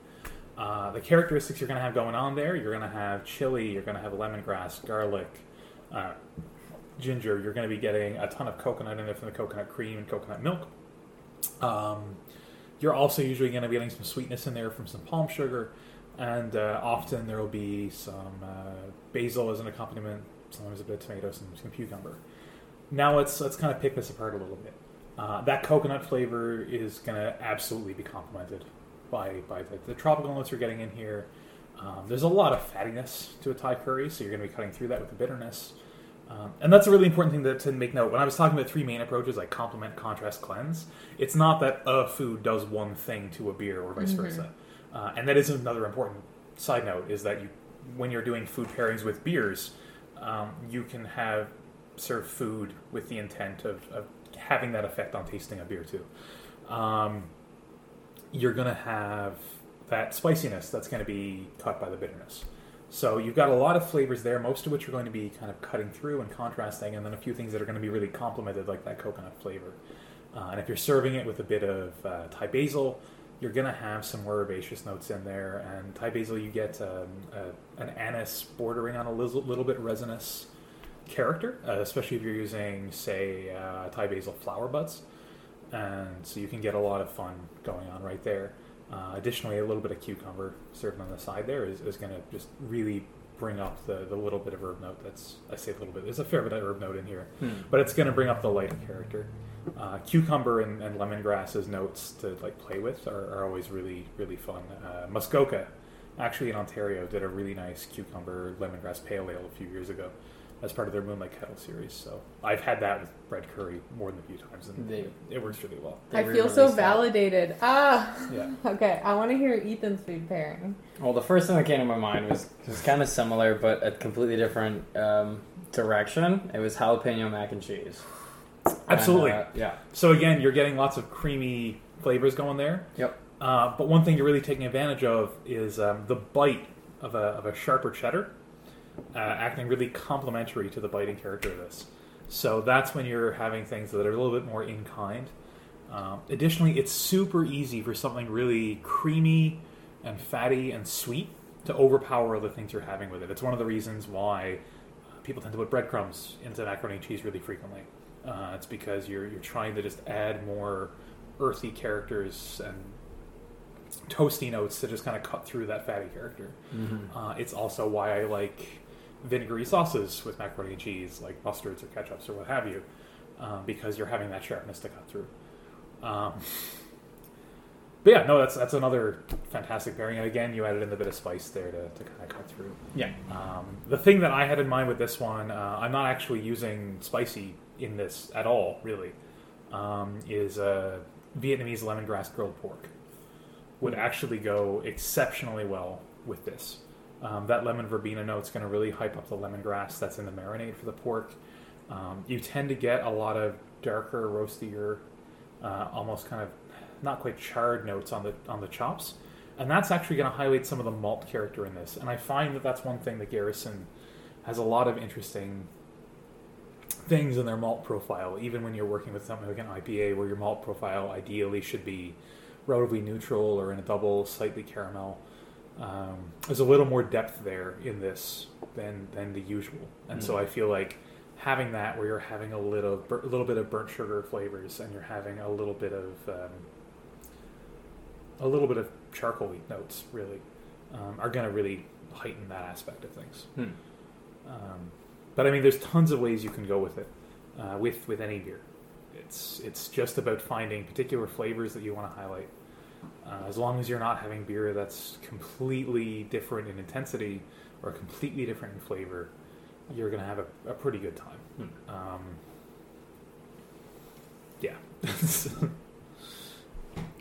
Uh, the characteristics you're going to have going on there, you're going to have chili, you're going to have lemongrass, garlic, uh, ginger. You're going to be getting a ton of coconut in there from the coconut cream and coconut milk. Um, you're also usually going to be getting some sweetness in there from some palm sugar, and uh, often there will be some uh, basil as an accompaniment. Sometimes a bit of tomato, some, some cucumber. Now let's let's kind of pick this apart a little bit. Uh, that coconut flavor is going to absolutely be complemented by by the, the tropical notes you're getting in here. Um, there's a lot of fattiness to a Thai curry, so you're going to be cutting through that with the bitterness. Um, and that's a really important thing to, to make note. When I was talking about three main approaches like complement, contrast, cleanse, it's not that a food does one thing to a beer or vice Mhm. versa. Uh, and that is another important side note is that you, when you're doing food pairings with beers, um, you can have serve food with the intent of, of having that effect on tasting a beer too. Um, you're going to have that spiciness that's going to be cut by the bitterness. So you've got a lot of flavors there, most of which are going to be kind of cutting through and contrasting, and then a few things that are going to be really complemented, like that coconut flavor. Uh, and if you're serving it with a bit of uh, Thai basil, you're going to have some more herbaceous notes in there. And Thai basil, you get um, a, an anise bordering on a little, little bit resinous character, uh, especially if you're using, say, uh, Thai basil flower buds. And so you can get a lot of fun going on right there. Uh, additionally, a little bit of cucumber served on the side there is, is going to just really bring up the, the little bit of herb note. That's I say a little bit. There's a fair bit of herb note in here, Hmm. but it's going to bring up the lighter character. Uh, cucumber and, and lemongrass as notes to like play with are, are always really really fun. Uh, Muskoka, actually in Ontario, did a really nice cucumber lemongrass pale ale a few years ago as part of their Moonlight Kettle series. So I've had that with red curry more than a few times, and They- it works really well. I feel so that. validated. Ah. Yeah. Okay, I want to hear Ethan's food pairing. Well, the first thing that came to my mind was was kind of similar, but a completely different um, direction. It was jalapeno mac and cheese. Absolutely. And, uh, yeah. So again, you're getting lots of creamy flavors going there. Yep. Uh, but one thing you're really taking advantage of is um, the bite of a, of a sharper cheddar, uh, acting really complementary to the biting character of this. So that's when you're having things that are a little bit more in kind. Um, additionally, it's super easy for something really creamy and fatty and sweet to overpower other things you're having with it. It's one of the reasons why uh, people tend to put breadcrumbs into macaroni and cheese really frequently. Uh, it's because you're you're trying to just add more earthy characters and toasty notes to just kind of cut through that fatty character. Mm-hmm. Uh, it's also why I like vinegary sauces with macaroni and cheese, like mustards or ketchups or what have you, um, because you're having that sharpness to cut through. Um, but yeah, no, that's that's another fantastic pairing. And again, you added in a bit of spice there to, to kind of cut through. Yeah. Um, the thing that I had in mind with this one, uh, I'm not actually using spicy in this at all, really. Um, is uh, Vietnamese lemongrass grilled pork would actually go exceptionally well with this. Um, that lemon verbena note's going to really hype up the lemongrass that's in the marinade for the pork. Um, you tend to get a lot of darker, roastier, uh, almost kind of not quite charred notes on the on the chops, and that's actually going to highlight some of the malt character in this. And I find that that's one thing that Garrison has a lot of interesting things in their malt profile, even when you're working with something like an IPA, where your malt profile ideally should be relatively neutral or in a double, slightly caramel. Um, there's a little more depth there in this than than the usual, and so I feel like having that where you're having a little a little bit of burnt sugar flavors and you're having a little bit of um, a little bit of charcoal notes really um, are going to really heighten that aspect of things. Hmm. Um, but I mean, there's tons of ways you can go with it uh, with with any beer. It's it's just about finding particular flavors that you want to highlight. Uh, as long as you're not having beer that's completely different in intensity or completely different in flavor, you're going to have a, a pretty good time. Hmm. Um, yeah.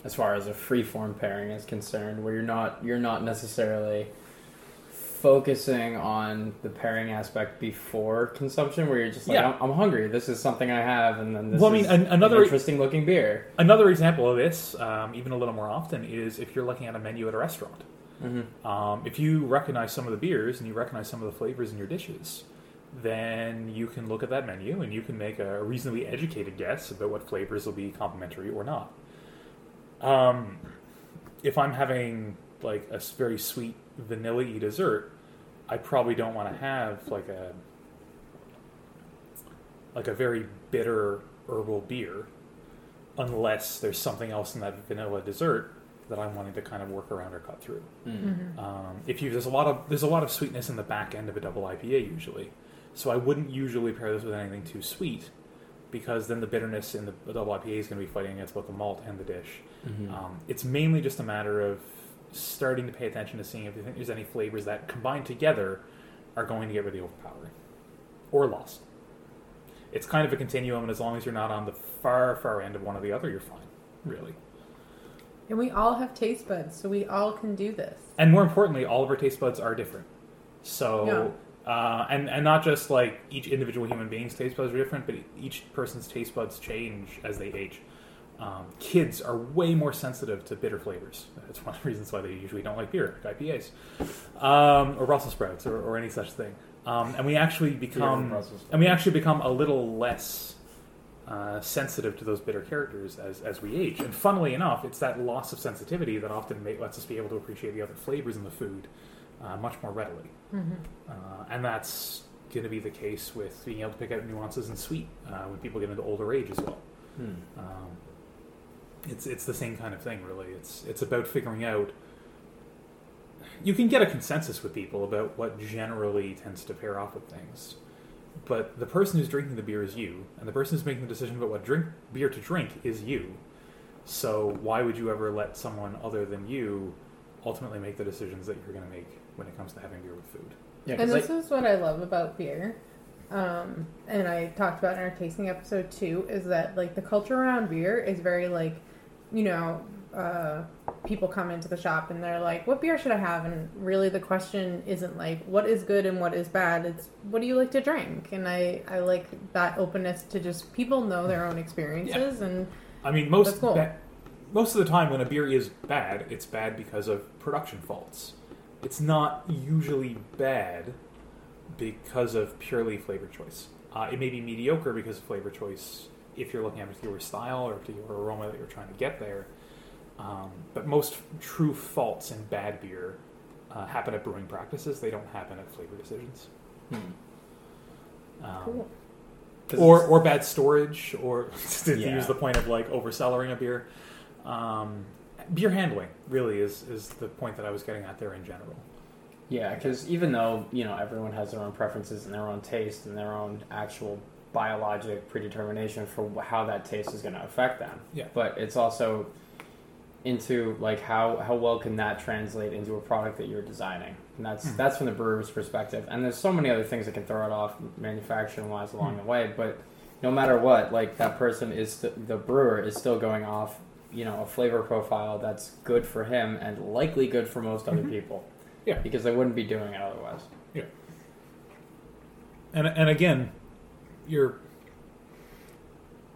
as far as a free form pairing is concerned, where you're not you're not necessarily focusing on the pairing aspect before consumption, where you're just like, Yeah. I'm, I'm hungry. This is something I have, and then this Well, I mean, is an- another- interesting looking beer. Another example of this, um, even a little more often, is if you're looking at a menu at a restaurant. Mm-hmm. Um, if you recognize some of the beers and you recognize some of the flavors in your dishes, then you can look at that menu and you can make a reasonably educated guess about what flavors will be complementary or not. Um, if I'm having like a very sweet vanilla-y dessert, I probably don't want to have like a like a very bitter herbal beer unless there's something else in that vanilla dessert that I'm wanting to kind of work around or cut through. Mm. Um, if you there's a lot of there's a lot of sweetness in the back end of a double IPA usually, so I wouldn't usually pair this with anything too sweet, because then the bitterness in the, the double IPA is going to be fighting against both the malt and the dish. Mhm. Um, it's mainly just a matter of starting to pay attention to seeing if you think there's any flavors that combined together are going to get really overpowering or lost. It's kind of a continuum, and as long as you're not on the far far end of one or the other, you're fine, really. And we all have taste buds, so we all can do this. and more importantly, all of our taste buds are different. So, uh, and and not just like each individual human being's taste buds are different, but each person's taste buds change as they age. Um, kids are way more sensitive to bitter flavors. That's one of the reasons why they usually don't like beer, like IPAs, um, or Brussels sprouts, or, or any such thing. Um, and we actually become, and we actually become a little less uh, sensitive to those bitter characters as, as we age. And funnily enough, it's that loss of sensitivity that often make, lets us be able to appreciate the other flavors in the food uh, much more readily. Uh, and that's going to be the case with being able to pick out nuances in sweet uh, when people get into older age as well. Hmm. Um, it's it's the same kind of thing, really. It's it's about figuring out. You can get a consensus with people about what generally tends to pair off with things, but the person who's drinking the beer is you, and the person who's making the decision about what drink beer to drink is you. So why would you ever let someone other than you ultimately make the decisions that you're going to make when it comes to having beer with food? Yeah, And 'cause this I- is what I love about beer. Um, and I talked about in our tasting episode too, is that like the culture around beer is very like, you know, uh, people come into the shop and they're like, "What beer should I have?" And really, the question isn't like what is good and what is bad. It's what do you like to drink? And I I like that openness to just people know their own experiences and I mean, most cool. ba- most of the time when a beer is bad, it's bad because of production faults. It's not usually bad because of purely flavor choice. Uh, it may be mediocre because of flavor choice if you're looking at a particular style or a particular aroma that you're trying to get there. Um, but most true faults in bad beer uh, happen at brewing practices. They don't happen at flavor decisions. Hmm. Um, cool. 'Cause or it's- or bad storage, or to, to Yeah. use the point of like over cellaring a beer. Um, beer handling really is is the point that I was getting at there in general. Yeah, because even though you know everyone has their own preferences and their own taste and their own actual biologic predetermination for how that taste is going to affect them, Yeah. but it's also into like how how well can that translate into a product that you're designing, and that's Hmm. that's from the brewer's perspective. And there's so many other things that can throw it off manufacturing wise along Hmm. the way, but no matter what, like that person is st- the brewer is still going off, you know, a flavor profile that's good for him and likely good for most other Mhm. people. Yeah. because they wouldn't be doing it otherwise. yeah and and again, you're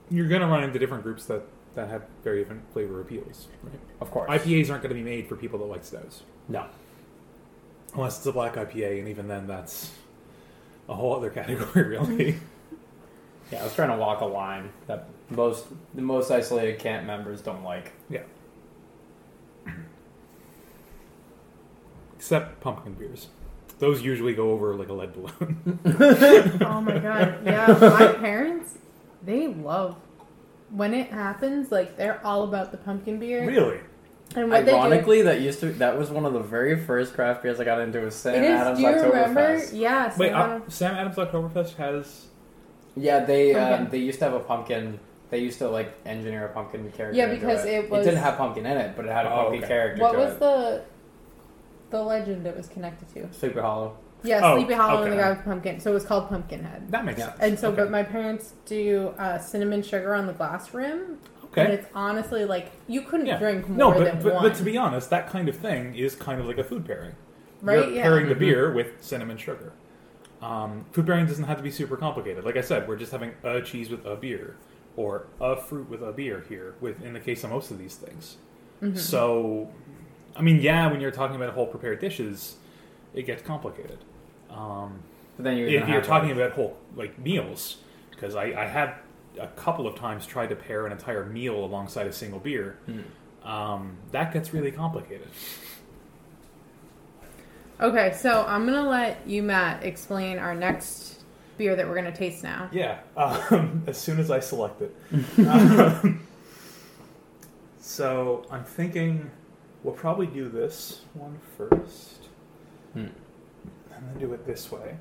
you're going to run into different groups that that have very different flavor appeals. Right? Of course, IPAs aren't going to be made for people that like stouts, no. unless it's a black IPA, and even then, that's a whole other category, really. Yeah, I was trying to walk a line that most the most isolated camp members don't like. Yeah. Except pumpkin beers. Those usually go over like a lead balloon. Oh my god. Yeah, my parents, they love when it happens, like they're all about the pumpkin beer. really? And what Ironically, that used to that was one of the very first craft beers I got into was they Sam do, it is. Adams Do you remember? Oktoberfest. Yeah. Wait, Sam uh, Adams- Sam Adams Oktoberfest has. Yeah, they um, Pumpkin. they used to have a pumpkin. They used to like engineer a pumpkin character. Yeah, into because it was- It didn't have pumpkin in it, but it had a Oh, pumpkin okay. character. what to was it. the the legend it was connected to? Sleepy Hollow? Yeah, Oh, Sleepy Hollow and the okay. guy with the pumpkin. So it was called Pumpkinhead. That makes Yeah. sense. And so, Okay. but my parents do uh, cinnamon sugar on the glass rim, and it's honestly like you couldn't Yeah. drink No, more but, than but, one, but to be honest, that kind of thing is kind of like a food pairing. right? You're Yeah. pairing the Mhm. beer with cinnamon sugar. Um, food pairing doesn't have to be super complicated. Like I said, we're just having a cheese with a beer, or a fruit with a beer here. With in the case of most of these things. Mhm. So, I mean, yeah, when you're talking about whole prepared dishes, it gets complicated. Um, But then you're if you're talking about whole like meals, because I, I had a couple of times tried to pair an entire meal alongside a single beer, Hmm. um, that gets really complicated. Okay, so I'm gonna let you, Matt, explain our next beer that we're gonna taste now. Yeah, um, as soon as I select it. Um, so I'm thinking we'll probably do this one first, Hmm. and then do it this way,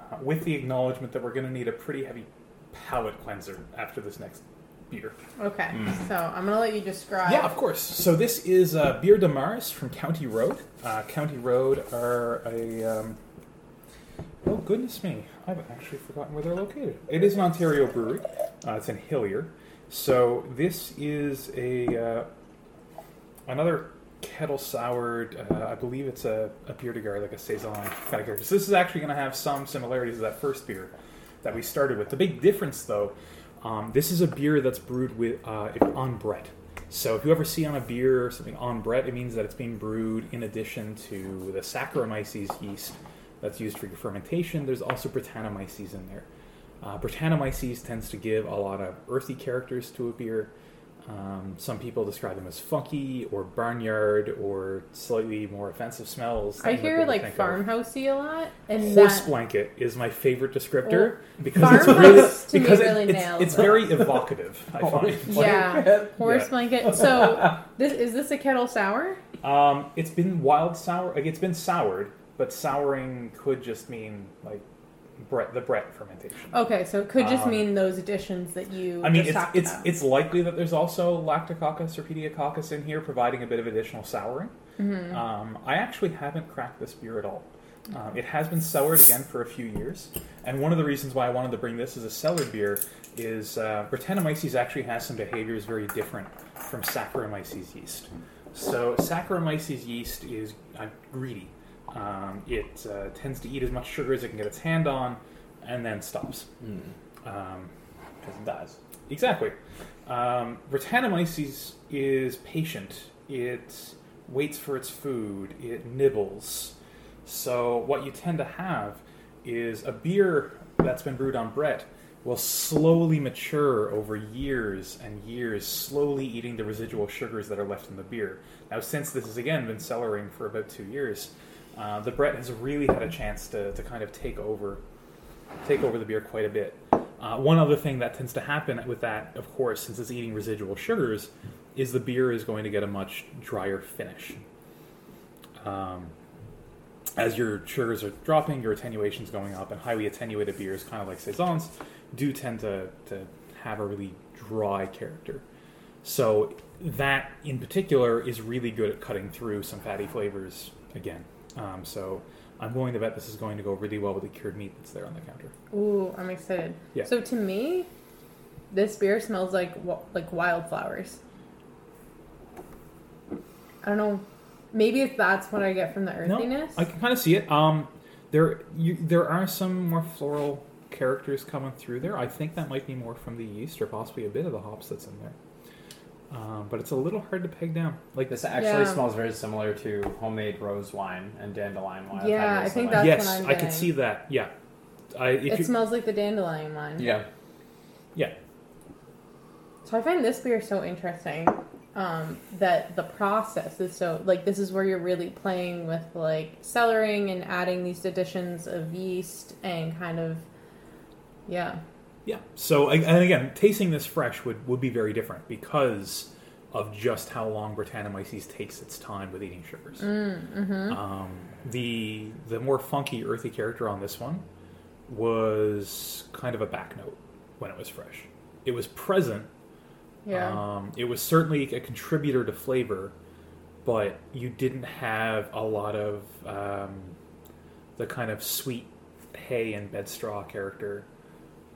uh, with the acknowledgement that we're going to need a pretty heavy palate cleanser after this next beer. Okay, Mm. so I'm gonna let you describe. Yeah, of course. So this is uh, Beer de Mars from County Road. Uh, County Road are a. Um, oh goodness me! I've actually forgotten where they're located. It is an Ontario brewery. Uh, it's in Hillier. So this is a uh, another kettle soured. Uh, I believe it's a, a beer de garde, like a saison kind of character. So this is actually going to have some similarities to that first beer that we started with. The big difference, though, um, this is a beer that's brewed with uh, on Brett. So if you ever see on a beer something on Brett, it means that it's being brewed in addition to the Saccharomyces yeast that's used for your fermentation. There's also Brettanomyces in there. Uh, Brettanomyces tends to give a lot of earthy characters to a beer. Um, some people describe them as funky or barnyard or slightly more offensive smells. I hear like think of. farmhousey a lot, and Horse that, blanket is my favorite descriptor because it's really because it- really it's, nails it's very evocative. I find. Yeah, horse Yeah. blanket. So this is this a kettle sour? Um, it's been wild sour. Like it's been soured, but souring could just mean like Brett, the Brett fermentation. Okay, so it could just Um, mean those additions that you I mean, it's it's about. it's likely that there's also Lactococcus or Pediococcus in here, providing a bit of additional souring. Mhm. Um, I actually haven't cracked this beer at all. Um, it has been soured again for a few years, and one of the reasons why I wanted to bring this as a cellar beer is uh, Brettanomyces actually has some behaviors very different from Saccharomyces yeast. So Saccharomyces yeast is uh, greedy. Um, it uh, tends to eat as much sugar as it can get its hand on, and then stops. Mm. Um, Because it dies. Exactly. Um, Brettanomyces is patient. It waits for its food. It nibbles. So what you tend to have is a beer that's been brewed on Brett will slowly mature over years and years, slowly eating the residual sugars that are left in the beer. Now, since this has again been cellaring for about two years, uh, the Brett has really had a chance to, to kind of take over take over the beer quite a bit. Uh, one other thing that tends to happen with that, of course, since it's eating residual sugars, is the beer is going to get a much drier finish. Um, as your sugars are dropping, your attenuation is going up, and highly attenuated beers, kind of like saisons, do tend to, to have a really dry character. So that in particular is really good at cutting through some fatty flavors again. Um, so I'm going to bet this is going to go really well with the cured meat that's there on the counter. Ooh, I'm excited. Yeah. So to me, this beer smells like like wildflowers. I don't know. Maybe if that's what I get from the earthiness. I can kind of see it. Um, there, you, there are some more floral characters coming through there. I think that might be more from the yeast or possibly a bit of the hops that's in there. Um, but it's a little hard to peg down. Like This actually Yeah. smells very similar to homemade rose wine and dandelion wine. Yeah, had I think that's yes, what I'm I could see that. Yeah, I if it you, smells like the dandelion wine. Yeah. yeah, So I find this beer so interesting um, that the process is so like this is where you're really playing with like cellaring and adding these additions of yeast and kind of yeah yeah. So and again, tasting this fresh would would be very different because of just how long Brettanomyces takes its time with eating sugars. mm-hmm. Um, the the more funky, earthy character on this one was kind of a back note when it was fresh. It was present. yeah Um, it was certainly a contributor to flavor, but you didn't have a lot of um, the kind of sweet hay and bed straw character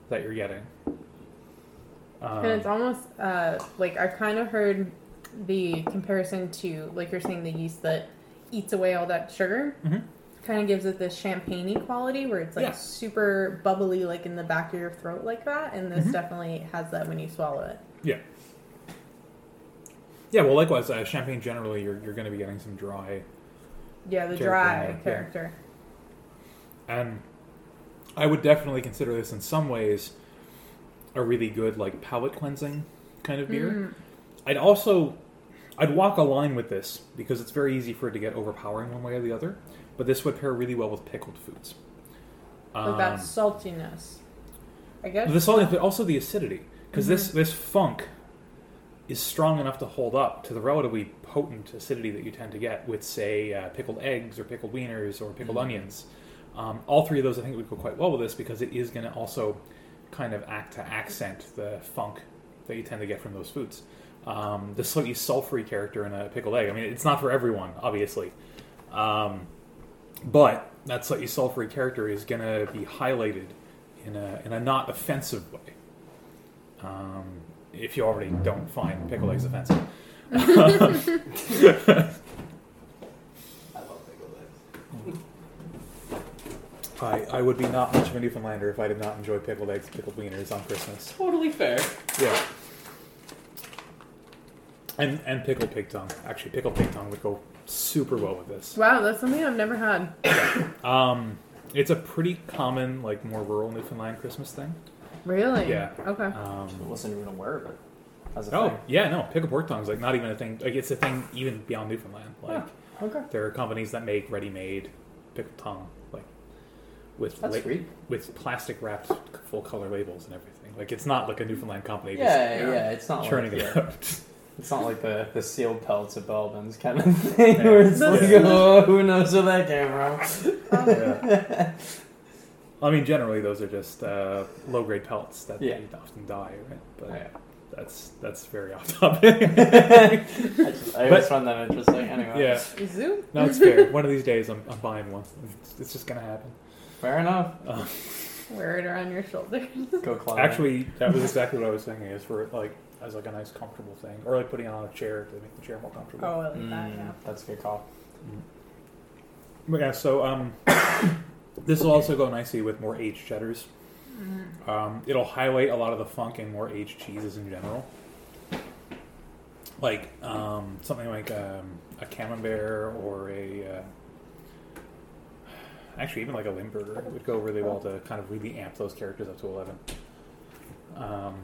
that you're getting. Um, and it's almost uh, like I've kind of heard the comparison to like you're saying the yeast that eats away all that sugar. Mhm. Kind of gives it this champagne quality where it's like Yeah. super bubbly, like in the back of your throat, like that. And this Mhm. definitely has that when you swallow it. yeah. Yeah, well, likewise, uh, champagne generally, you're, you're going to be getting some dry Yeah, the Character, dry yeah. character. and I would definitely consider this in some ways a really good like palate cleansing kind of beer. Mm. I'd also I'd walk a line with this because it's very easy for it to get overpowering one way or the other. But this would pair really well with pickled foods. Like that saltiness. I guess. Um, the saltiness, but also the acidity, because this Mm-hmm. this funk is strong enough to hold up to the relatively potent acidity that you tend to get with, say, uh, pickled eggs or pickled wieners or pickled Mhm. onions. Um, all three of those, I think, would go quite well with this because it is going to also kind of act to accent the funk that you tend to get from those foods. Um, the slightly sulfury character in a pickled egg. I mean, it's not for everyone, obviously, um, but that slightly sulfury character is going to be highlighted in a in a not offensive way. Um, if you already don't find pickled eggs offensive. I love pickled eggs. I, I would be not much of a Newfoundlander if I did not enjoy pickled eggs and pickled wieners on Christmas. Totally fair. Yeah. And and pickled pig tongue. Actually, pickled pig tongue would go super well with this. Wow, that's something I've never had. Um, it's a pretty common, like more rural Newfoundland Christmas thing. Really? Yeah. Okay. I Um, wasn't even aware of it. As a oh thing. yeah, no, pickled pork tongue's like not even a thing. Like it's a thing even beyond Newfoundland. Like Okay. there are companies that make ready-made pickled tongue, like with la- with plastic wrapped full color labels and everything. Like it's not like a Newfoundland company just Yeah, yeah, It's not churning like it yeah, out. it's not like the the sealed pelts at Belbin's kind of thing Yeah. where it's like, Yeah. oh, who knows where that came from? Yeah. I mean, generally those are just uh, low grade pelts that Yeah. they often die, right? But Yeah. that's that's very off topic. I, just, I always But- find that interesting. Anyway, yeah, Zoo? no, it's fair. One of these days, I'm, I'm buying one. It's, it's just gonna happen. Fair enough. Uh, Wear it around your shoulders. Go climb. actually, that was exactly what I was thinking. Is for like as like a nice comfortable thing, or like putting it on a chair to make the chair more comfortable. oh, I like Mm, that, yeah. that's a good call. But yeah, so um, this will also go nicely with more aged cheddars. Mm. Um, it'll highlight a lot of the funk in more aged cheeses in general. Like um, something like um, a camembert or a. Uh, actually, even like a Limburger would go really well to kind of really amp those characters up to 11. Um,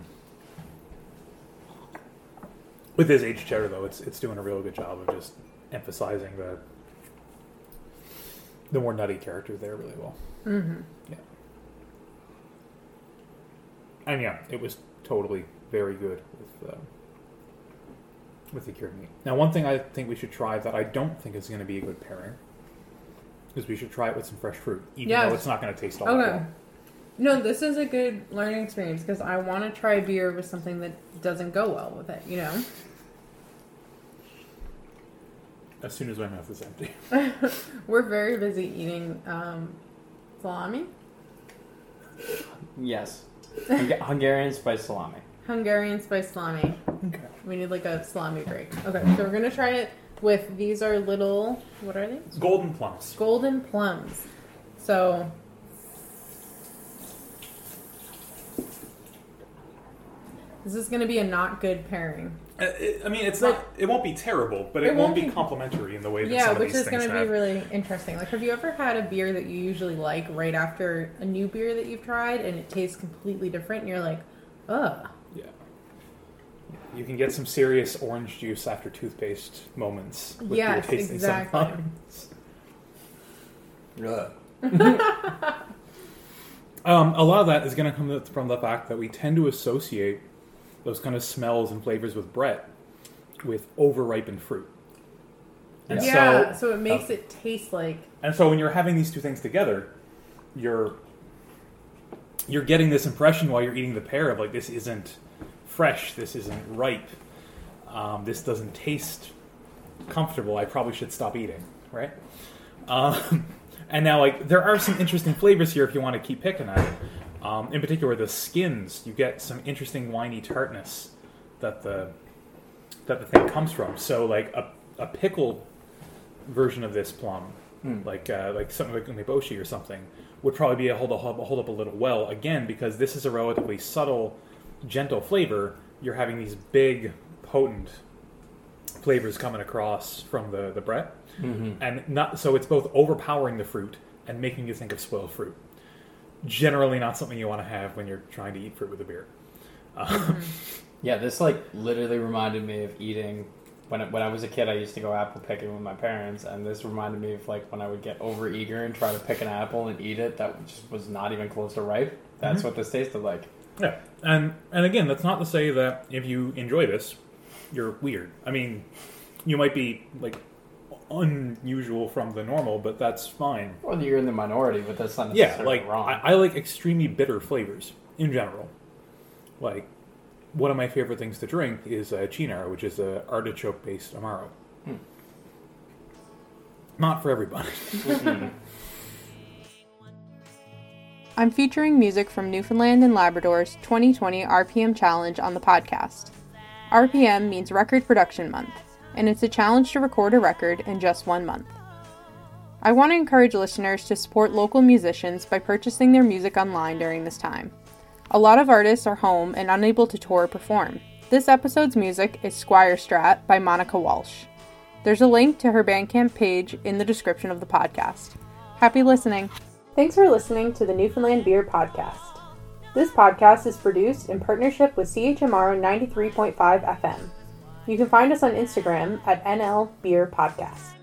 with this aged cheddar, though, it's, it's doing a real good job of just emphasizing the the more nutty characters there really well. Mm-hmm. And yeah, it was totally very good with uh, with the cured meat. Now, one thing I think we should try that I don't think is going to be a good pairing is we should try it with some fresh fruit, even Yes. though it's not going to taste all that Okay. well. No, this is a good learning experience because I want to try beer with something that doesn't go well with it. You know. As soon as my mouth is empty. We're very busy eating um, salami, Yes. Hung- Hungarian spice salami. Hungarian spice salami. Okay. We need like a salami break. Okay, so we're gonna try it with these are little what are these? Golden plums. Golden plums. So this is gonna be a not good pairing. Uh, it, I mean, it's But- not. It won't be terrible, but it, It won't, won't be complimentary in the way that Yeah, some of which these is gonna be really interesting. Like, have you ever had a beer that you usually like right after a new beer that you've tried, and it tastes completely different, and you're like, ugh. Yeah. You can get some serious orange juice after toothpaste moments with Yes, beer tasting exactly. sometimes. Um, a lot of that is going to come from the fact that we tend to associate those kind of smells and flavors with Brett with over-ripened fruit. And yeah, so, so, it makes it taste like and so when you're having these two things together, you're you're getting this impression while you're eating the pear of like this isn't fresh, this isn't ripe, um, this doesn't taste comfortable. I probably should stop eating, right? Um, and now, like, there are some interesting flavors here if you want to keep picking at it. Um, in particular, the skins, you get some interesting winey tartness that the that the thing comes from. So, like a, a pickled version of this plum, Mm. like uh, like something like umeboshi or something, would probably be a hold, a hold up a little well. Again, because this is a relatively subtle, gentle flavor. You're having these big, potent flavors coming across from the the Brett Mm-hmm. and not so it's both overpowering the fruit and making you think of spoiled fruit. Generally, not something you want to have when you're trying to eat fruit with a beer. Um, Yeah, this like literally reminded me of eating when I, when I was a kid. I used to go apple picking with my parents, and this reminded me of like when I would get over eager and try to pick an apple and eat it that just was not even close to ripe. That's Mhm. what this tasted like. Yeah, and and again, that's not to say that if you enjoy this, you're weird. I mean, you might be like unusual from the normal, but that's fine. Well, you're in the minority, but that's not Yeah, like wrong. I, I like extremely bitter flavors in general. Like one of my favorite things to drink is uh, Cynar, which is a artichoke based amaro. Hmm. Not for everybody. I'm featuring music from Newfoundland and Labrador's 2020 RPM Challenge on the podcast. RPM means Record Production Month, and it's a challenge to record a record in just one month. I want to encourage listeners to support local musicians by purchasing their music online during this time. A lot of artists are home and unable to tour or perform. This episode's music is Squire Strat by Monica Walsh. There's a link to her Bandcamp page in the description of the podcast. Happy listening! Thanks for listening to the Newfoundland Beer Podcast. This podcast is produced in partnership with CHMR 93.5 FM. You can find us on Instagram at NL Beer Podcast.